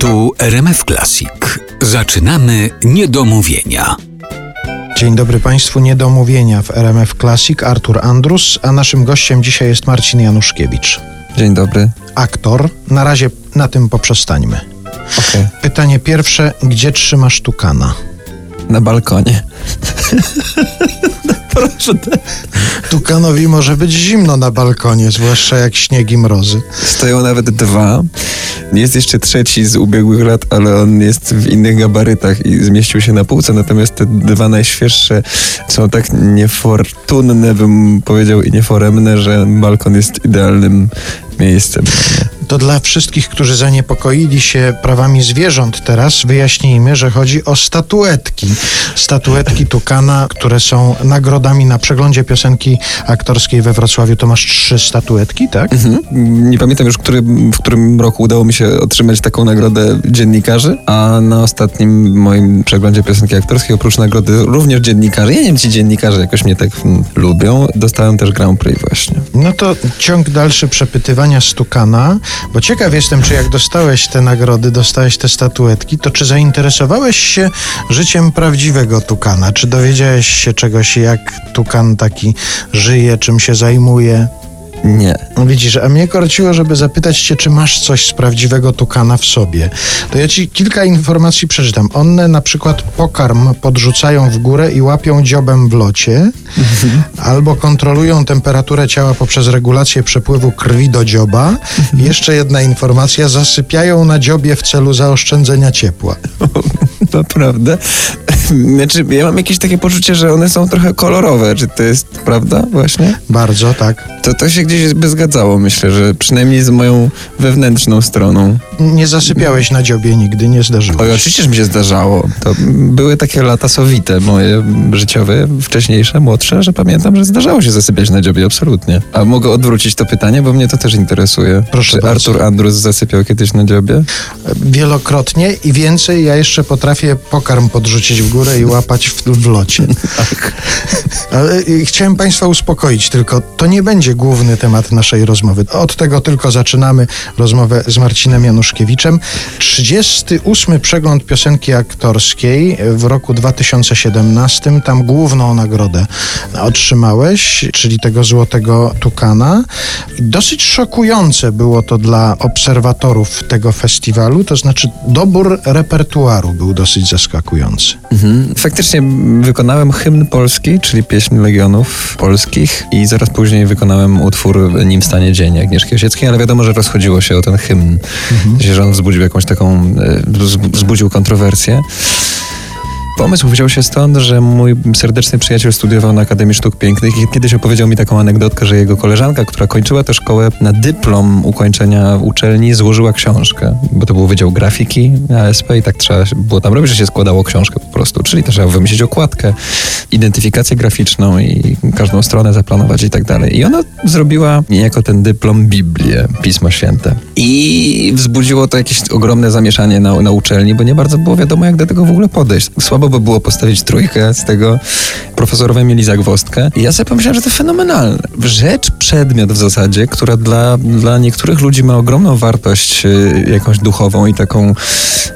Tu RMF Classic. Zaczynamy niedomówienia. Dzień dobry Państwu, niedomówienia w RMF Classic. Artur Andrus, a naszym gościem dzisiaj jest Marcin Januszkiewicz. Dzień dobry. Aktor. Na razie na tym poprzestańmy. Okej. Pytanie pierwsze, gdzie trzymasz tukana? Na balkonie. Naprawdę. Tukanowi może być zimno na balkonie, zwłaszcza jak śnieg i mrozy. Stoją nawet dwa. Jest jeszcze trzeci z ubiegłych lat, ale on jest w innych gabarytach i zmieścił się na półce. Natomiast te dwa najświeższe są tak niefortunne, bym powiedział, i nieforemne, że balkon jest idealnym miejscem. To dla wszystkich, którzy zaniepokoili się prawami zwierząt teraz, wyjaśnijmy, że chodzi o statuetki. Statuetki Tukana, które są nagrodami na przeglądzie piosenki aktorskiej we Wrocławiu. To masz trzy statuetki, tak? Mhm. Nie pamiętam już, który, w którym roku udało mi się otrzymać taką nagrodę dziennikarzy, a na ostatnim moim przeglądzie piosenki aktorskiej, oprócz nagrody również dziennikarzy, ja nie wiem, ci dziennikarze jakoś mnie tak mm, lubią, dostałem też Grand Prix właśnie. No to ciąg dalszy przepytywania z Tukana, bo ciekaw jestem, czy jak dostałeś te nagrody, dostałeś te statuetki, to czy zainteresowałeś się życiem prawdziwego Tukana? Czy dowiedziałeś się czegoś, jak Tukan taki żyje, czym się zajmuje? Nie. No Widzisz, a mnie korciło, żeby zapytać cię, czy masz coś z prawdziwego tukana w sobie. To ja ci kilka informacji przeczytam. One na przykład pokarm podrzucają w górę i łapią dziobem w locie, albo kontrolują temperaturę ciała poprzez regulację przepływu krwi do dzioba. I jeszcze jedna informacja, zasypiają na dziobie w celu zaoszczędzenia ciepła. Naprawdę? Znaczy, ja mam jakieś takie poczucie, że one są trochę kolorowe. Czy to jest prawda właśnie? Bardzo, tak. To, to się gdzieś by zgadzało, myślę, że przynajmniej z moją wewnętrzną stroną. Nie zasypiałeś na dziobie nigdy, nie zdarzyło Oj, oczywiście, że mi się zdarzało. To były takie lata sowite moje życiowe, wcześniejsze, młodsze, że pamiętam, że zdarzało się zasypiać na dziobie, absolutnie. A mogę odwrócić to pytanie, bo mnie to też interesuje. Proszę Czy bardzo. Artur Andrus zasypiał kiedyś na dziobie? Wielokrotnie i więcej ja jeszcze potrafię pokarm podrzucić w górę i łapać w, w locie. Ale y, chciałem Państwa uspokoić, tylko to nie będzie główny temat naszej rozmowy. Od tego tylko zaczynamy rozmowę z Marcinem Januszkiewiczem. 38. przegląd piosenki aktorskiej w roku 2017. Tam główną nagrodę otrzymałeś, czyli tego złotego tukana. Dosyć szokujące było to dla obserwatorów tego festiwalu, to znaczy dobór repertuaru był dosyć zaskakujący. Mhm. Faktycznie wykonałem hymn polski, czyli pieśń Legionów Polskich i zaraz później wykonałem utwór Nim stanie dzień Agnieszki Osieckiej, ale wiadomo, że rozchodziło się o ten hymn, mhm. że on wzbudził jakąś taką, e, wz- wzbudził kontrowersję. Pomysł wziął się stąd, że mój serdeczny przyjaciel studiował na Akademii Sztuk Pięknych i kiedyś opowiedział mi taką anegdotkę, że jego koleżanka, która kończyła tę szkołę, na dyplom ukończenia uczelni złożyła książkę, bo to był Wydział Grafiki ASP i tak trzeba było tam robić, że się składało książkę po prostu, czyli też trzeba wymyślić okładkę, identyfikację graficzną i każdą stronę zaplanować i tak dalej. I ona zrobiła niejako ten dyplom Biblię, Pismo Święte. I wzbudziło to jakieś ogromne zamieszanie na, na uczelni, bo nie bardzo było wiadomo, jak do tego w ogóle podejść. Słabo by było postawić trójkę z tego. Profesorowie mieli zagwozdkę. I ja sobie pomyślałem, że to fenomenalne. Rzecz, przedmiot w zasadzie, która dla, dla niektórych ludzi ma ogromną wartość y, jakąś duchową i taką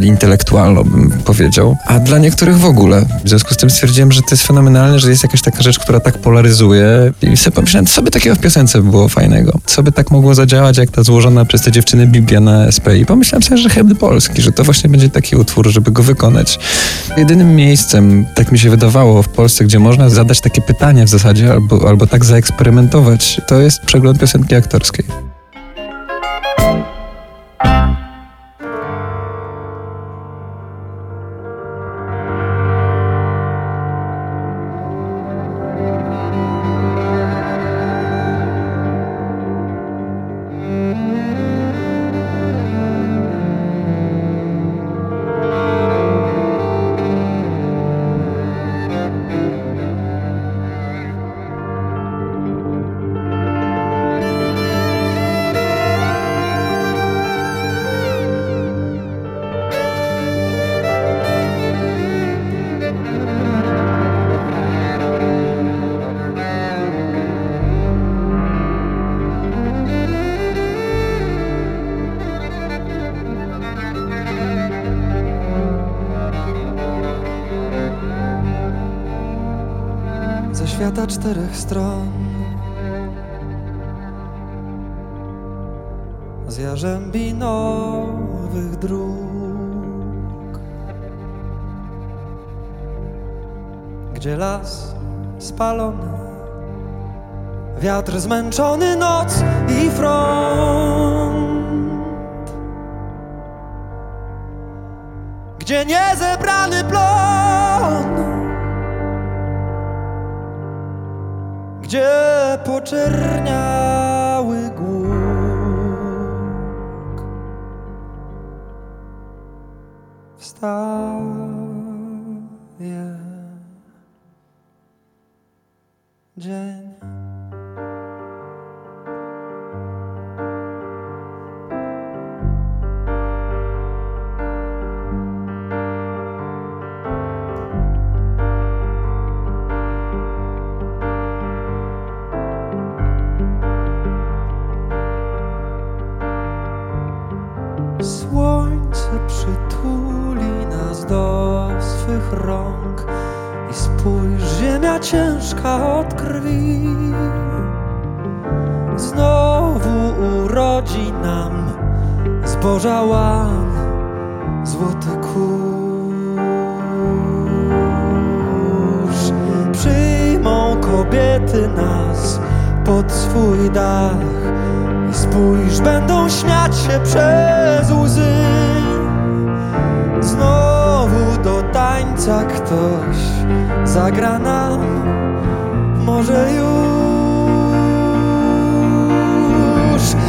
intelektualną, bym powiedział, a dla niektórych w ogóle. W związku z tym stwierdziłem, że to jest fenomenalne, że jest jakaś taka rzecz, która tak polaryzuje. I sobie pomyślałem, co by takiego w piosence było fajnego? Co by tak mogło zadziałać, jak ta złożona przez te dziewczyny Biblia na SP? I pomyślałem sobie, że hymn polski, że to właśnie będzie taki utwór, żeby go wykonać. Jedynym miejscem, tak mi się wydawało, w Polsce, gdzie można zadać takie pytanie w zasadzie, albo, albo tak zaeksperymentować, to jest przegląd piosenki aktorskiej. Świata czterech stron. Z jarzębi nowych dróg, gdzie las spalony, wiatr zmęczony, noc i front, gdzie niezebrany plon. Poczerniały głuk wstaje dzień. Słońce przytuli nas do swych rąk i spójrz, ziemia ciężka od krwi. Znowu urodzi nam zboża łan, złoty kurz. Przyjmą kobiety nas pod swój dach i spójrz, będą śmiać się przez łzy. Tańca ktoś zagra nam, może już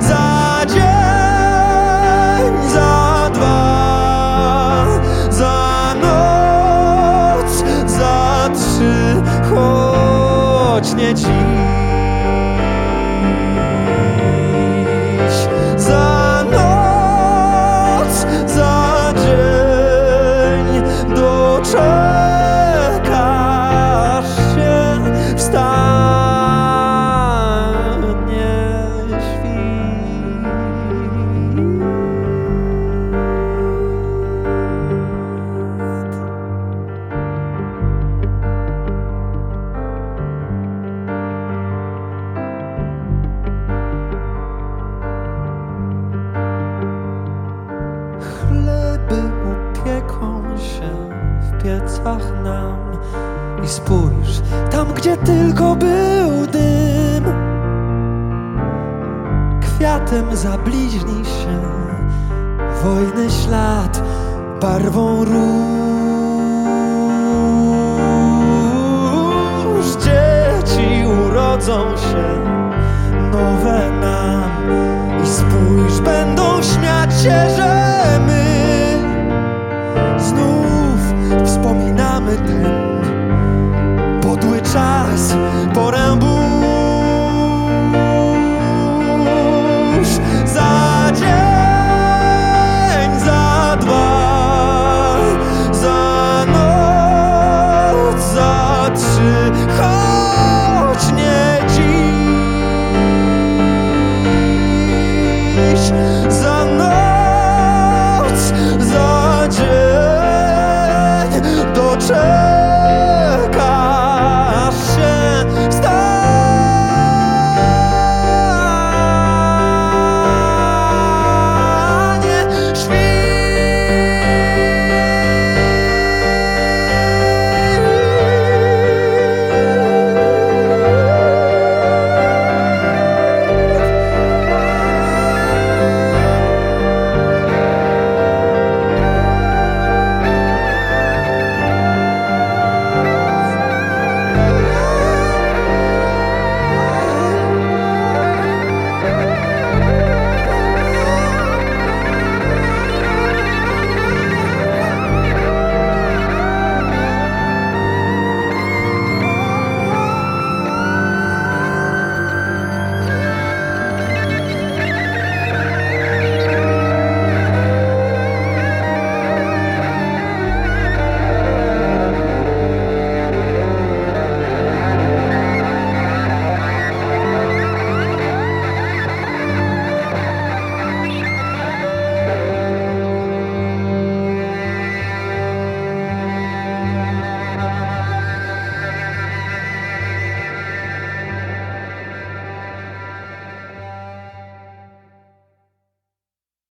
za dzień, za dwa, za noc, za trzy, choć nie dziś. W piecach nam I spójrz, tam gdzie tylko był dym. Kwiatem zabliźni się wojny ślad barwą róż. Dzieci urodzą się nowe nam i spójrz, będą śmiać się, że marchas por ambos.